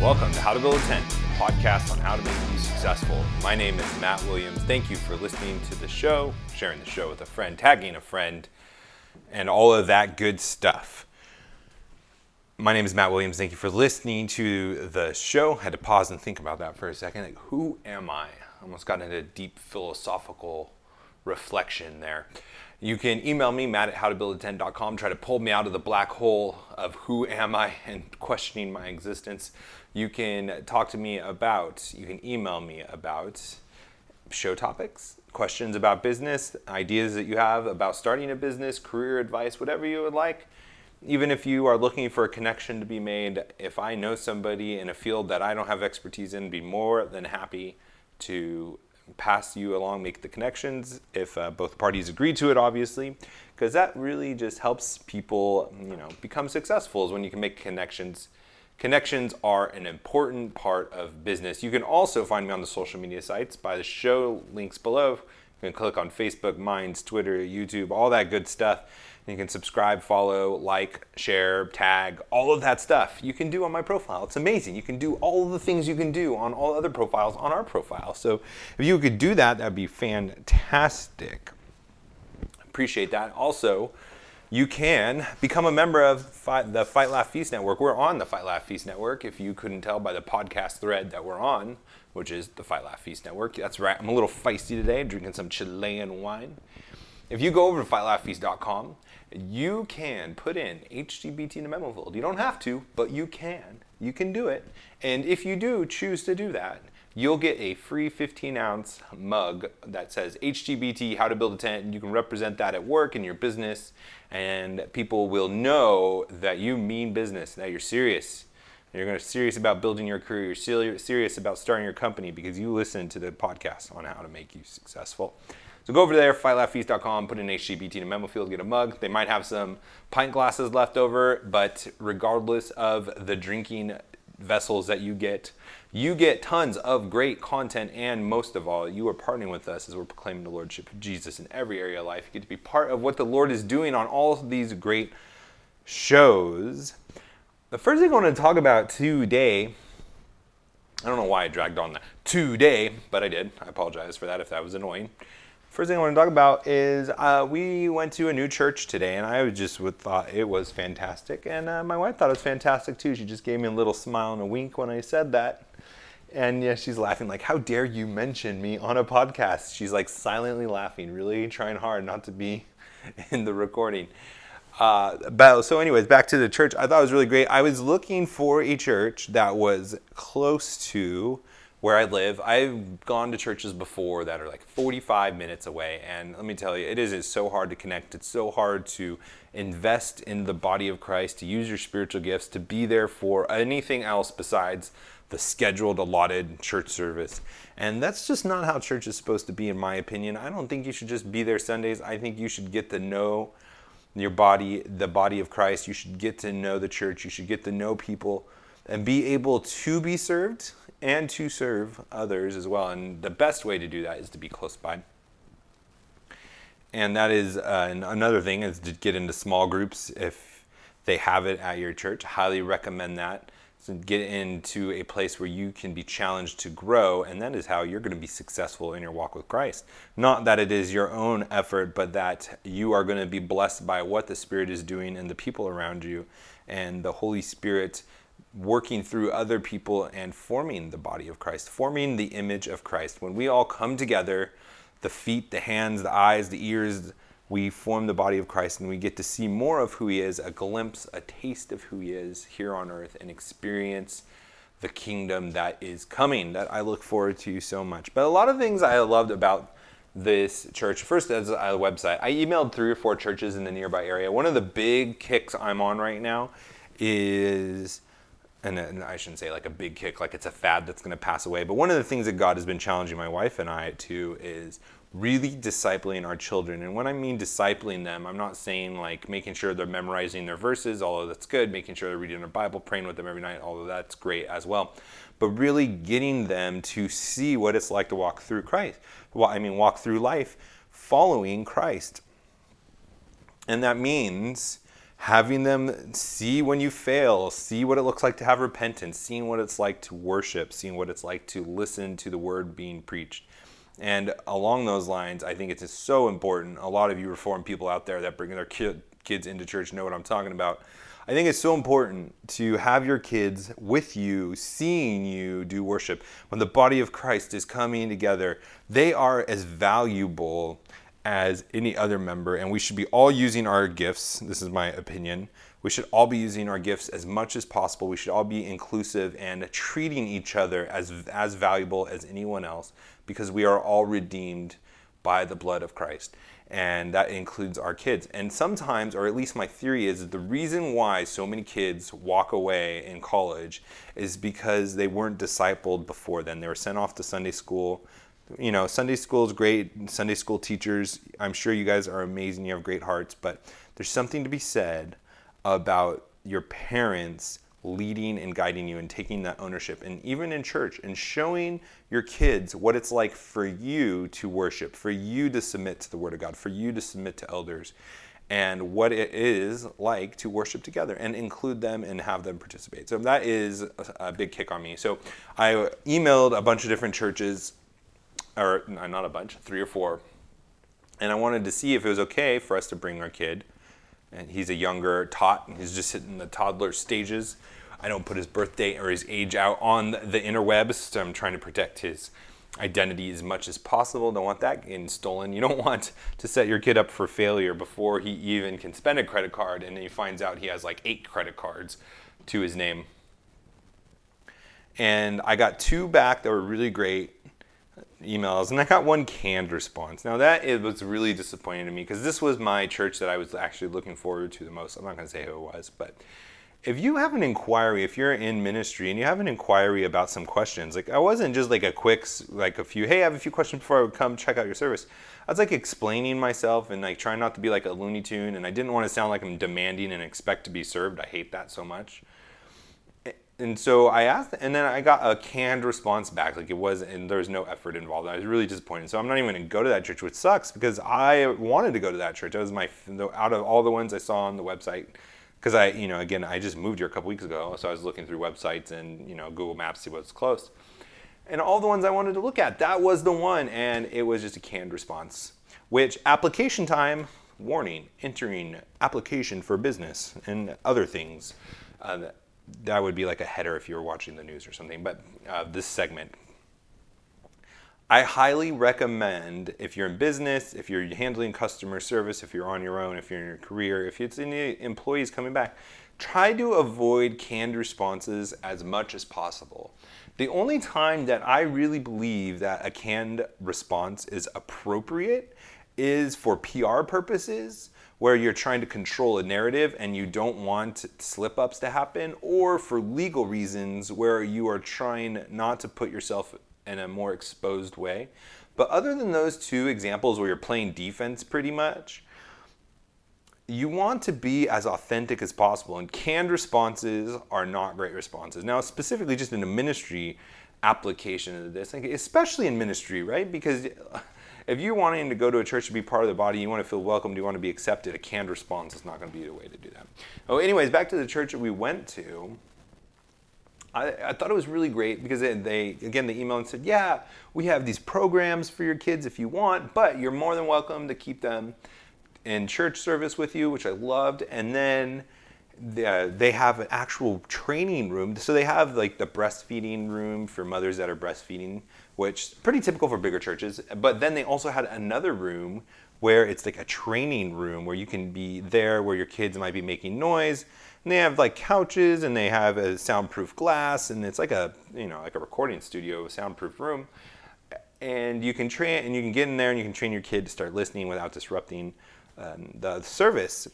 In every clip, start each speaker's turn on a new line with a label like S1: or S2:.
S1: Welcome to How to Build a Tent, a podcast on how to make you successful. My name is Matt Williams. Thank you for listening to the show, sharing the show with a friend, tagging a friend, and all of that good stuff. My name is Matt Williams. Thank you for listening to the show. I had to pause and think about that for a second. Like, who am I? I almost got into a deep philosophical reflection there. You can email me, matt at howtobuildatent.com, try to pull me out of the black hole of who am I and questioning my existence. You can talk to me about, you can email me about show topics, questions about business, ideas that you have about starting a business, career advice, whatever you would like. Even if you are looking for a connection to be made, if I know somebody in a field that I don't have expertise in, be more than happy to pass you along, make the connections if uh, both parties agree to it, obviously, because that really just helps people, you know, become successful. Is when you can make connections Connections are an important part of business. You can also find me on the social media sites by the show links below. You can click on Facebook, Minds, Twitter, YouTube, all that good stuff. And you can subscribe, follow, like, share, tag, all of that stuff you can do on my profile. It's amazing. You can do all the things you can do on all other profiles on our profile. So if you could do that, that'd be fantastic. Appreciate that. Also, you can become a member of the Fight Laugh Feast Network. We're on the Fight Laugh Feast Network. If you couldn't tell by the podcast thread that we're on, which is the Fight Laugh Feast Network. That's right. I'm a little feisty today, drinking some Chilean wine. If you go over to fightlaughfeast.com, you can put in HTBT in the memo field. You don't have to, but you can. You can do it. And if you do choose to do that, you'll get a free 15 ounce mug that says HTBT, how to build a tent. And you can represent that at work in your business, and people will know that you mean business, that you're serious. You're going to be serious about building your career. You're serious about starting your company because you listen to the podcast on how to make you successful. So go over there, fightlaughfeast.com, put in HTBT in a memo field, get a mug. They might have some pint glasses left over, but regardless of the drinking vessels that you get, you get tons of great content, and most of all, you are partnering with us as we're proclaiming the Lordship of Jesus in every area of life. You get to be part of what the Lord is doing on all of these great shows. The first thing I want to talk about today, I don't know why I dragged on that today, but I did. I apologize for that if that was annoying. First thing I want to talk about is uh, we went to a new church today, and I just thought it was fantastic, and uh, my wife thought it was fantastic too. She just gave me a little smile and a wink when I said that, and yeah, she's laughing like, "How dare you mention me on a podcast?" She's like silently laughing, really trying hard not to be in the recording. Uh, but so, anyways, back to the church. I thought it was really great. I was looking for a church that was close to where I live. I've gone to churches before that are like 45 minutes away, and let me tell you, it is it's so hard to connect. It's so hard to invest in the body of Christ, to use your spiritual gifts, to be there for anything else besides the scheduled allotted church service. And that's just not how church is supposed to be, in my opinion. I don't think you should just be there Sundays. I think you should get to know your body, the body of Christ. You should get to know the church. You should get to know people and be able to be served and to serve others as well. And the best way to do that is to be close by. And that is uh, another thing is to get into small groups if they have it at your church. Highly recommend that. So get into a place where you can be challenged to grow, and that is how you're going to be successful in your walk with Christ. Not that it is your own effort, but that you are going to be blessed by what the Spirit is doing and the people around you, and the Holy Spirit working through other people and forming the body of Christ, forming the image of Christ. When we all come together, the feet, the hands, the eyes, the ears, we form the body of Christ and we get to see more of who He is, a glimpse, a taste of who He is here on earth, and experience the kingdom that is coming that I look forward to so much. But a lot of things I loved about this church. First, as a website, I emailed three or four churches in the nearby area. One of the big kicks I'm on right now is and, and I shouldn't say like a big kick, like it's a fad that's going to pass away. But one of the things that God has been challenging my wife and I to is really discipling our children. And when I mean discipling them, I'm not saying like making sure they're memorizing their verses, although that's good, making sure they're reading their Bible, praying with them every night, although that's great as well. But really getting them to see what it's like to walk through Christ. Well, I mean, walk through life following Christ. And that means having them see when you fail, see what it looks like to have repentance, seeing what it's like to worship, seeing what it's like to listen to the word being preached. And along those lines, I think it's just so important. A lot of you reform people out there that bring their kids into church know what I'm talking about. I think it's so important to have your kids with you, seeing you do worship. When the body of Christ is coming together, they are as valuable as any other member, and we should be all using our gifts. This is my opinion. We should all be using our gifts as much as possible. We should all be inclusive and treating each other as, as valuable as anyone else because we are all redeemed by the blood of Christ. And that includes our kids. And sometimes, or at least my theory is, the reason why so many kids walk away in college is because they weren't discipled before then. They were sent off to Sunday school you know, Sunday school is great. Sunday school teachers, I'm sure you guys are amazing. You have great hearts, but there's something to be said about your parents leading and guiding you and taking that ownership. And even in church and showing your kids what it's like for you to worship, for you to submit to the Word of God, for you to submit to elders, and what it is like to worship together and include them and have them participate. So that is a big kick on me. So I emailed a bunch of different churches or not a bunch, three or four. And I wanted to see if it was okay for us to bring our kid. And he's a younger tot, and he's just hitting the toddler stages. I don't put his birthday or his age out on the interwebs, so I'm trying to protect his identity as much as possible. Don't want that getting stolen. You don't want to set your kid up for failure before he even can spend a credit card, and then he finds out he has like eight credit cards to his name. And I got two back that were really great emails, and I got one canned response. Now that it was really disappointing to me because this was my church that I was actually looking forward to the most. I'm not going to say who it was, but if you have an inquiry, if you're in ministry and you have an inquiry about some questions, like I wasn't just like a quick, like a few, hey, I have a few questions before I would come check out your service. I was like explaining myself and like trying not to be like a Looney Tune, and I didn't want to sound like I'm demanding and expect to be served. I hate that so much and so I asked, and then I got a canned response back. Like it was, and there was no effort involved. I was really disappointed. So I'm not even going to go to that church, which sucks because I wanted to go to that church. It was my out of all the ones I saw on the website. Because I, you know, again, I just moved here a couple weeks ago, so I was looking through websites and you know Google Maps to see what's close. And all the ones I wanted to look at, that was the one, and it was just a canned response. Which application time warning entering application for business and other things. Uh, that would be like a header if you were watching the news or something. But uh, this segment, I highly recommend if you're in business, if you're handling customer service, if you're on your own, if you're in your career, if it's any employees coming back, try to avoid canned responses as much as possible. The only time that I really believe that a canned response is appropriate is for PR purposes where you're trying to control a narrative and you don't want slip ups to happen, or for legal reasons where you are trying not to put yourself in a more exposed way. But other than those two examples where you're playing defense pretty much, you want to be as authentic as possible, and canned responses are not great responses. Now, specifically just in a ministry application of this, especially in ministry, right? Because if you're wanting to go to a church to be part of the body, you want to feel welcomed, you want to be accepted, a canned response is not going to be the way to do that. Oh, anyways, back to the church that we went to. I, I, thought it was really great because they, they, again, they emailed and said, yeah, we have these programs for your kids if you want, but you're more than welcome to keep them in church service with you, which I loved. And then the, they have an actual training room. So they have like the breastfeeding room for mothers that are breastfeeding which pretty typical for bigger churches. But then they also had another room where it's like a training room where you can be there where your kids might be making noise. And they have like couches and they have a soundproof glass and it's like a you know like a recording studio, a soundproof room. And you can train and you can get in there and you can train your kid to start listening without disrupting um, the service.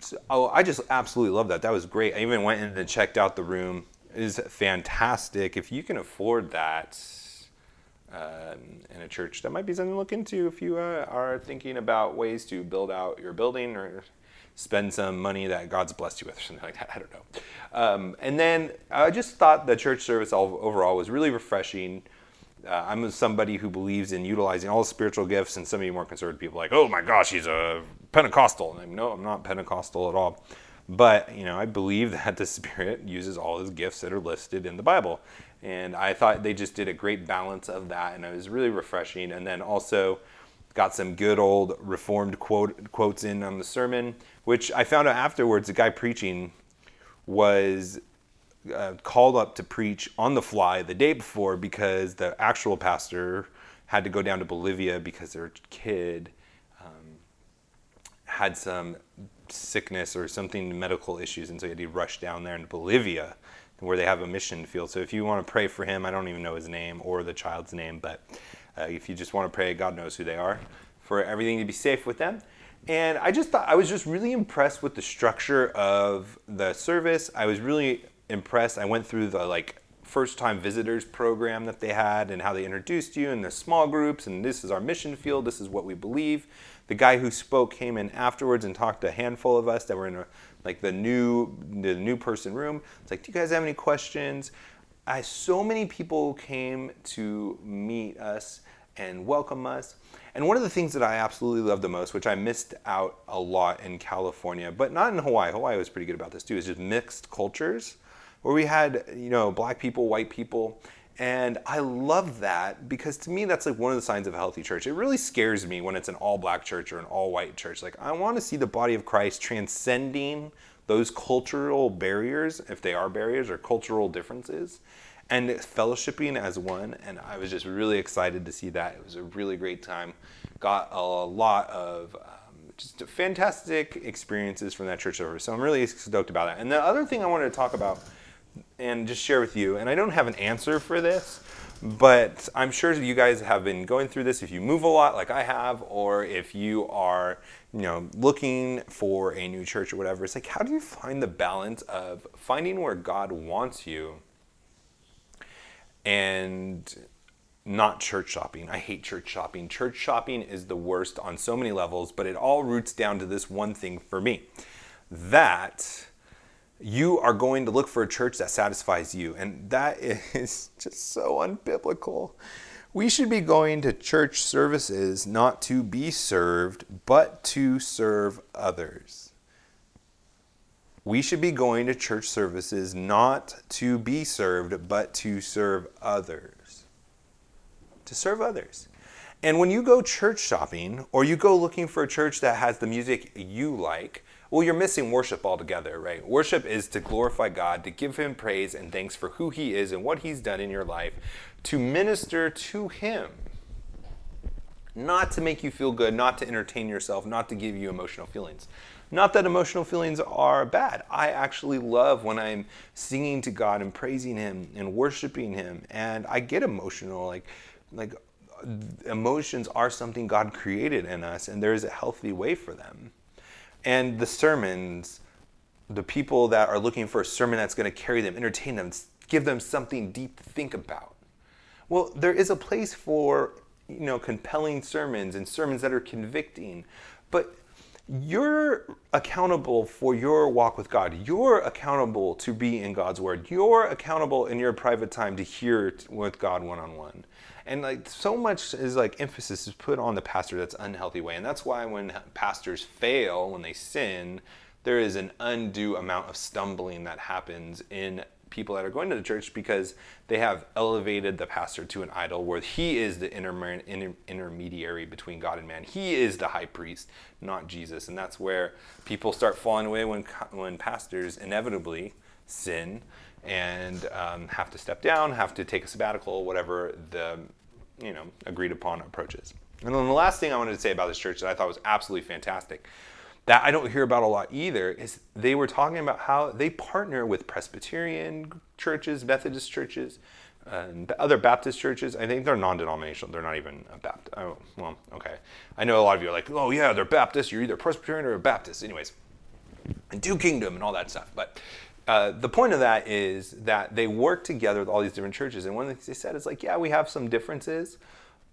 S1: So, oh, I just absolutely love that. That was great. I even went in and checked out the room. It is fantastic. If you can afford that, uh, in a church. That might be something to look into if you uh, are thinking about ways to build out your building or spend some money that God's blessed you with or something like that. I don't know. Um, and then I just thought the church service overall was really refreshing. Uh, I'm somebody who believes in utilizing all spiritual gifts, and some of you more conservative people like, oh my gosh, he's a Pentecostal. And I'm, no, I'm not Pentecostal at all. But, you know, I believe that the Spirit uses all his gifts that are listed in the Bible. And I thought they just did a great balance of that, and it was really refreshing. And then also got some good old Reformed quote, quotes in on the sermon, which I found out afterwards the guy preaching was uh, called up to preach on the fly the day before because the actual pastor had to go down to Bolivia because their kid um, had some sickness or something medical issues, and so he had to rush down there in Bolivia where they have a mission field. So if you want to pray for him, I don't even know his name or the child's name, but uh, if you just want to pray, God knows who they are, for everything to be safe with them. And I just thought I was just really impressed with the structure of the service. I was really impressed. I went through the like first time visitors program that they had and how they introduced you and the small groups and this is our mission field, this is what we believe. The guy who spoke came in afterwards and talked to a handful of us that were in a, like the new the new person room. It's like, do you guys have any questions? I so many people came to meet us and welcome us. And one of the things that I absolutely love the most, which I missed out a lot in California, but not in Hawaii. Hawaii was pretty good about this too, is just mixed cultures, where we had you know black people, white people, and I love that because to me, that's like one of the signs of a healthy church. It really scares me when it's an all black church or an all white church. Like, I want to see the body of Christ transcending those cultural barriers, if they are barriers or cultural differences, and fellowshipping as one. And I was just really excited to see that. It was a really great time. Got a lot of um, just fantastic experiences from that church over. So I'm really stoked about that. And the other thing I wanted to talk about and just share with you, and I don't have an answer for this, but I'm sure you guys have been going through this if you move a lot like I have, or if you are, you know, looking for a new church or whatever. It's like, how do you find the balance of finding where God wants you and not church shopping. I hate church shopping. Church shopping is the worst on so many levels, but it all roots down to this one thing for me that you are going to look for a church that satisfies you. And that is just so unbiblical. We should be going to church services not to be served, but to serve others. We should be going to church services not to be served, but to serve others. To serve others. And when you go church shopping or you go looking for a church that has the music you like, well, you're missing worship altogether, right? Worship is to glorify God, to give Him praise and thanks for who He is and what He's done in your life, to minister to Him. Not to make you feel good, not to entertain yourself, not to give you emotional feelings. Not that emotional feelings are bad. I actually love when I'm singing to God and praising Him and worshiping Him, and I get emotional. Like, like emotions are something God created in us, and there is a healthy way for them and the sermons, the people that are looking for a sermon that's going to carry them, entertain them, give them something deep to think about. Well, there is a place for you know compelling sermons and sermons that are convicting, but you're accountable for your walk with God. You're accountable to be in God's word. You're accountable in your private time to hear with God one on one. And like so much is like emphasis is put on the pastor that's unhealthy way. And that's why when pastors fail, when they sin, there is an undue amount of stumbling that happens in people that are going to the church because they have elevated the pastor to an idol where he is the inter- inter- intermediary between God and man. He is the high priest, not Jesus. And that's where people start falling away when, when pastors inevitably sin and um, have to step down, have to take a sabbatical, whatever the you know agreed upon approaches. And then the last thing I wanted to say about this church that I thought was absolutely fantastic, that I don't hear about a lot either, is they were talking about how they partner with Presbyterian churches, Methodist churches, and other Baptist churches. I think they're non-denominational. They're not even a Baptist. Oh, well, okay. I know a lot of you are like, oh yeah, they're Baptist. You're either Presbyterian or a Baptist. Anyways, and do kingdom and all that stuff. But uh, the point of that is that they work together with all these different churches. And one of the things they said is like, yeah, we have some differences,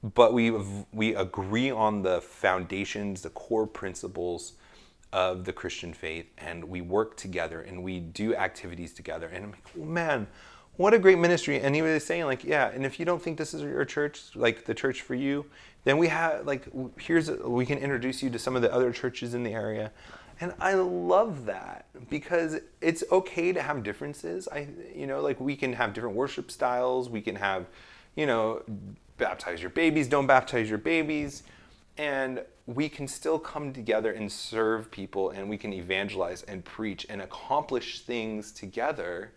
S1: but we we agree on the foundations, the core principles of the Christian faith, and we work together and we do activities together. And I'm like, man, what a great ministry! And he was saying like, yeah, and if you don't think this is your church, like the church for you, then we have like here's a, we can introduce you to some of the other churches in the area And I love that because it's okay to have differences. I you know, like we can have different worship styles, we can have, you know, baptize your babies, don't baptize your babies, and we can still come together and serve people and we can evangelize and preach and accomplish things together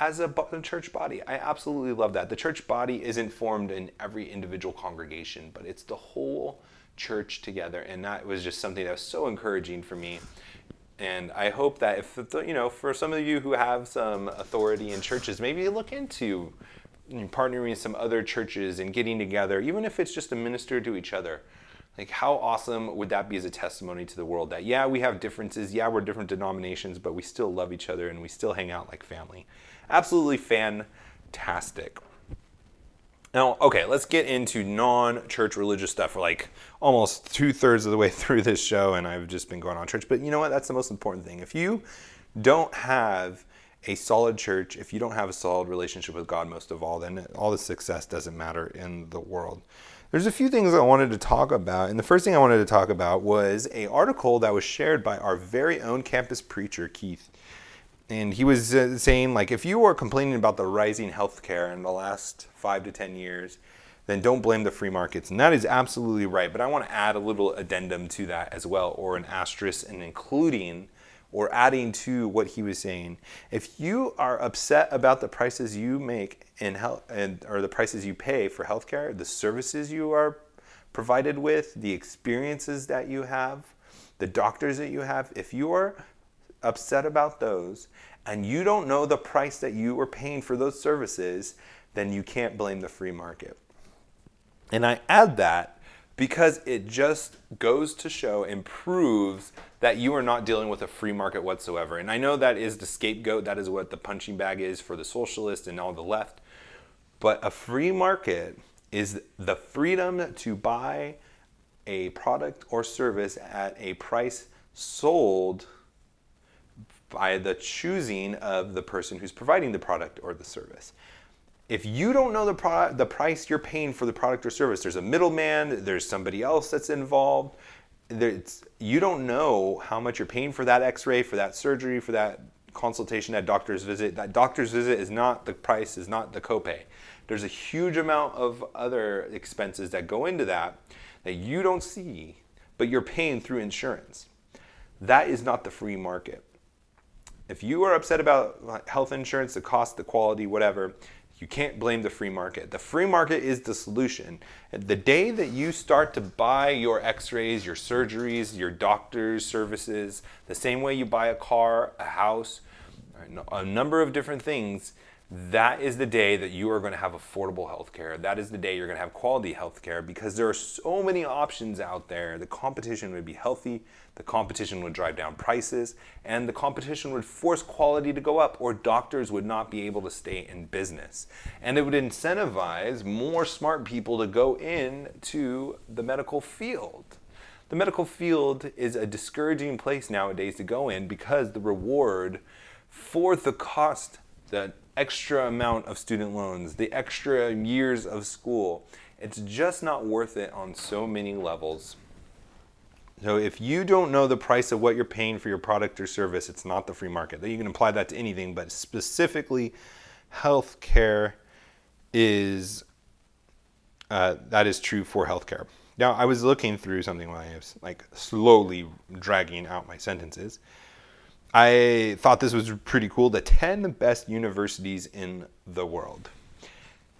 S1: as a, church body. I absolutely love that. The church body isn't formed in every individual congregation, but it's the whole church together. And that was just something that was so encouraging for me. And I hope that if, you know, for some of you who have some authority in churches, maybe look into partnering with some other churches and getting together, even if it's just to minister to each other. Like, how awesome would that be as a testimony to the world that, yeah, we have differences, yeah, we're different denominations, but we still love each other and we still hang out like family. Absolutely fantastic. Now, okay, let's get into non church religious stuff. We're like almost two thirds of the way through this show, and I've just been going on church. But you know what? That's the most important thing. If you don't have a solid church, if you don't have a solid relationship with God, most of all, then all the success doesn't matter in the world. There's a few things I wanted to talk about, and the first thing I wanted to talk about was a article that was shared by our very own campus preacher, Keith and he was uh, saying like if you are complaining about the rising healthcare in the last five to ten years then don't blame the free markets and that is absolutely right but i want to add a little addendum to that as well or an asterisk and including or adding to what he was saying if you are upset about the prices you make in health and or the prices you pay for healthcare the services you are provided with the experiences that you have the doctors that you have if you are upset about those and you don't know the price that you are paying for those services, then you can't blame the free market. And I add that because it just goes to show and proves that you are not dealing with a free market whatsoever. And I know that is the scapegoat, that is what the punching bag is for the socialist and all the left. But a free market is the freedom to buy a product or service at a price sold by the choosing of the person who's providing the product or the service. If you don't know the, pro- the price you're paying for the product or service, there's a middleman, there's somebody else that's involved. There's, you don't know how much you're paying for that x ray, for that surgery, for that consultation, that doctor's visit. That doctor's visit is not the price, is not the copay. There's a huge amount of other expenses that go into that that you don't see, but you're paying through insurance. That is not the free market. If you are upset about health insurance, the cost, the quality, whatever, you can't blame the free market. The free market is the solution. The day that you start to buy your x rays, your surgeries, your doctor's services, the same way you buy a car, a house, a number of different things, that is the day that you are going to have affordable health care. That is the day you're going to have quality health care because there are so many options out there. The competition would be healthy, the competition would drive down prices, and the competition would force quality to go up, or doctors would not be able to stay in business. And it would incentivize more smart people to go into the medical field. The medical field is a discouraging place nowadays to go in because the reward for the cost the extra amount of student loans, the extra years of school. It's just not worth it on so many levels. So if you don't know the price of what you're paying for your product or service, it's not the free market. You can apply that to anything, but specifically healthcare is uh, that is true for healthcare. Now I was looking through something while I was like slowly dragging out my sentences. I thought this was pretty cool. The 10 best universities in the world.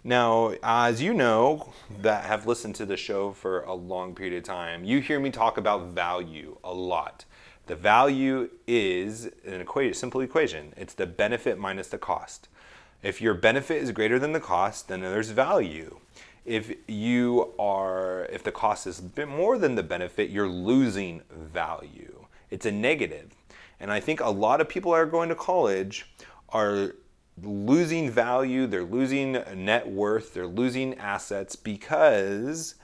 S1: Now, as you know, that have listened to the show for a long period of time, you hear me talk about value a lot. The value is an equation, simple equation. It's the benefit minus the cost. If your benefit is greater than the cost, then there's value. If you are, if the cost is more than the benefit, you're losing value. It's a negative. And I think a lot of people that are going to college are losing value, they're losing net worth, they're losing assets because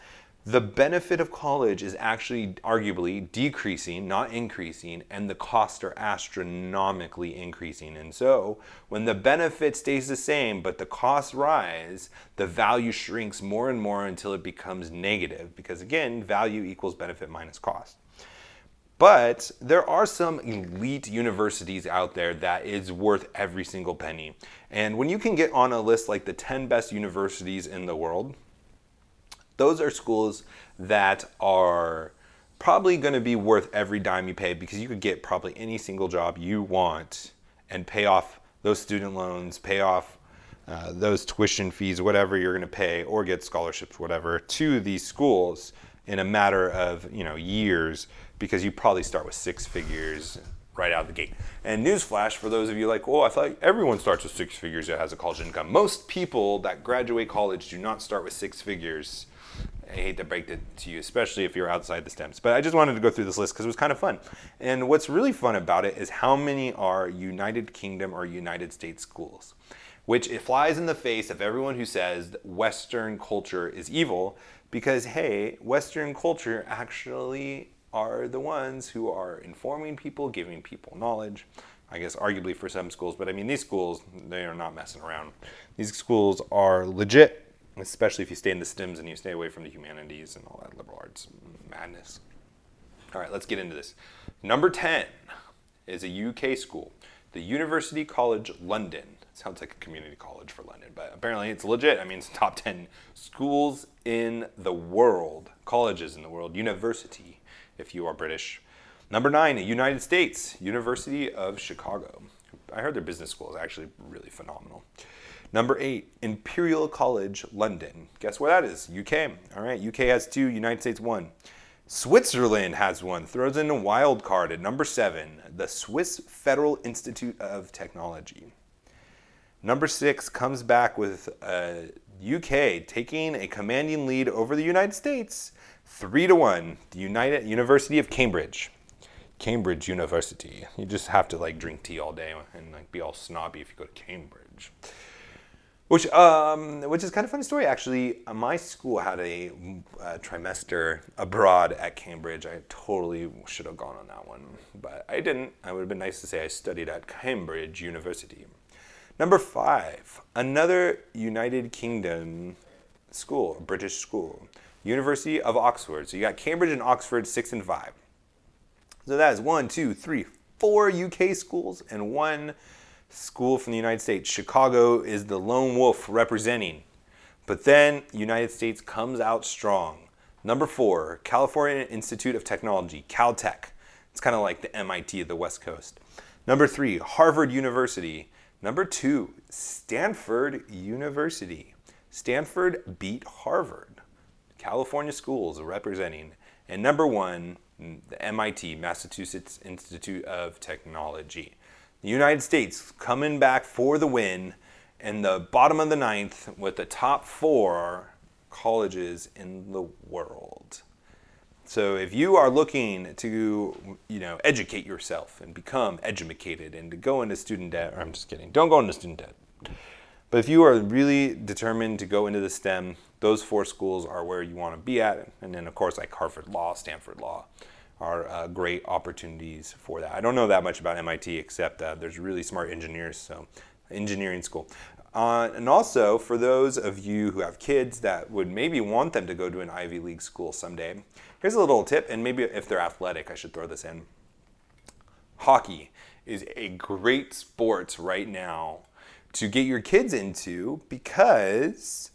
S1: the benefit of college is actually arguably decreasing, not increasing, and the costs are astronomically increasing. And so, when the benefit stays the same but the costs rise, the value shrinks more and more until it becomes negative because, again, value equals benefit minus cost. But there are some elite universities out there that is worth every single penny. And when you can get on a list like the 10 best universities in the world, those are schools that are probably going to be worth every dime you pay because you could get probably any single job you want and pay off those student loans, pay off uh, those tuition fees, whatever you're going to pay, or get scholarships, whatever, to these schools in a matter of you know years because you probably start with six figures right out of the gate. And newsflash for those of you like, oh, I thought everyone starts with six figures that has a college income. Most people that graduate college do not start with six figures. I hate to break it to you, especially if you're outside the STEMs. But I just wanted to go through this list because it was kind of fun. And what's really fun about it is how many are United Kingdom or United States schools, which it flies in the face of everyone who says Western culture is evil because, hey, Western culture actually are the ones who are informing people, giving people knowledge. I guess arguably for some schools, but I mean, these schools, they are not messing around. These schools are legit, especially if you stay in the STEMs and you stay away from the humanities and all that liberal arts madness. All right, let's get into this. Number 10 is a UK school, the University College London. sounds like a community college for London, but apparently it's legit. I mean, it's top 10 schools in the world, colleges in the world, university if you are British. Number nine, United States, University of Chicago. I heard their business school is actually really phenomenal. Number eight, Imperial College London. Guess where that is? UK. All right, UK has two, United States one. Switzerland has one, throws in a wild card at number seven, the Swiss Federal Institute of Technology. Number six comes back with uh, UK taking a commanding lead over the United States three to one, the United University of Cambridge. Cambridge University. You just have to like drink tea all day and like be all snobby if you go to Cambridge. Which, um, which is kind of funny story actually. Uh, my school had a, a uh, trimester abroad at Cambridge. I totally should have gone on that one, but I didn't. I would have been nice to say I studied at Cambridge University. Number five, another United Kingdom school, British school. University of Oxford. So you got Cambridge and Oxford, six and five. So that is one, two, three, four UK schools and one school from the United States. Chicago is the lone wolf representing. But then United States comes out strong. Number four, California Institute of Technology, Caltech. It's kind of like the MIT of the West Coast. Number three, Harvard University. Number two, Stanford University. Stanford beat Harvard. California schools representing. And number one, the MIT, Massachusetts Institute of Technology. The United States coming back for the win in the bottom of the ninth with the top four colleges in the world. So if you are looking to, you know, educate yourself and become educated and to go into student debt, I'm just kidding, don't go into student debt. But if you are really determined to go into the STEM, those four schools are where you want to be at. And then, of course, like Harvard Law, Stanford Law are uh, great opportunities for that. I don't know that much about MIT except uh, there's really smart engineers, so engineering school. Uh, and also, for those of you who have kids that would maybe want them to go to an Ivy League school someday, here's a little tip, and maybe if they're athletic, I should throw this in. Hockey is a great sport right now to get your kids into because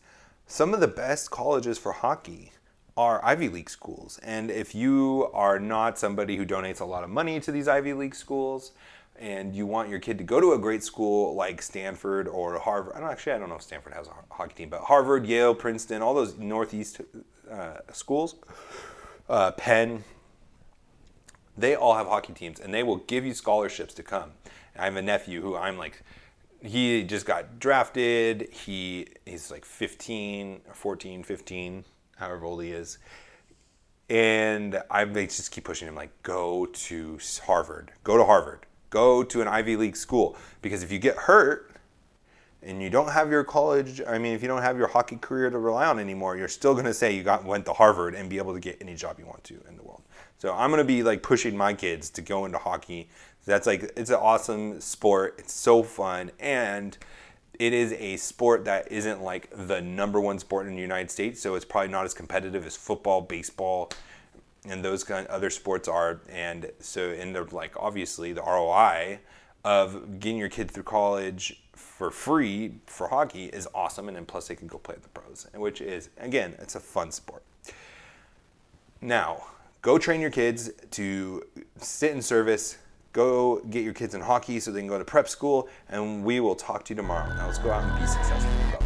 S1: some of the best colleges for hockey are Ivy League schools. And if you are not somebody who donates a lot of money to these Ivy League schools, and you want your kid to go to a great school like Stanford or Harvard, I don't actually I don't know if Stanford has a hockey team, but Harvard, Yale, Princeton, all those Northeast uh, schools, uh, Penn, they all have hockey teams, and they will give you scholarships to come. I have a nephew who I'm like he just got drafted. He he's like 15 14, 15, however old he is. And I they just keep pushing him like go to Harvard. Go to Harvard. Go to an Ivy League school because if you get hurt and you don't have your college, I mean if you don't have your hockey career to rely on anymore, you're still going to say you got went to Harvard and be able to get any job you want to in the world. So I'm to be like pushing my kids to go into hockey that's like it's an awesome sport. It's so fun and it is a sport that isn't like the number one sport in the United States, so it's probably not as competitive as football, baseball, and those kind of other sports are. And so, in the like, obviously, the ROI of getting your kid through college for free for hockey is awesome, and then plus they can go play at the pros, which is again, it's a fun sport. Now, go train your kids to sit in service. Go get your kids in hockey so they can go to prep school, and we will talk to you tomorrow. Now let's go out and be successful.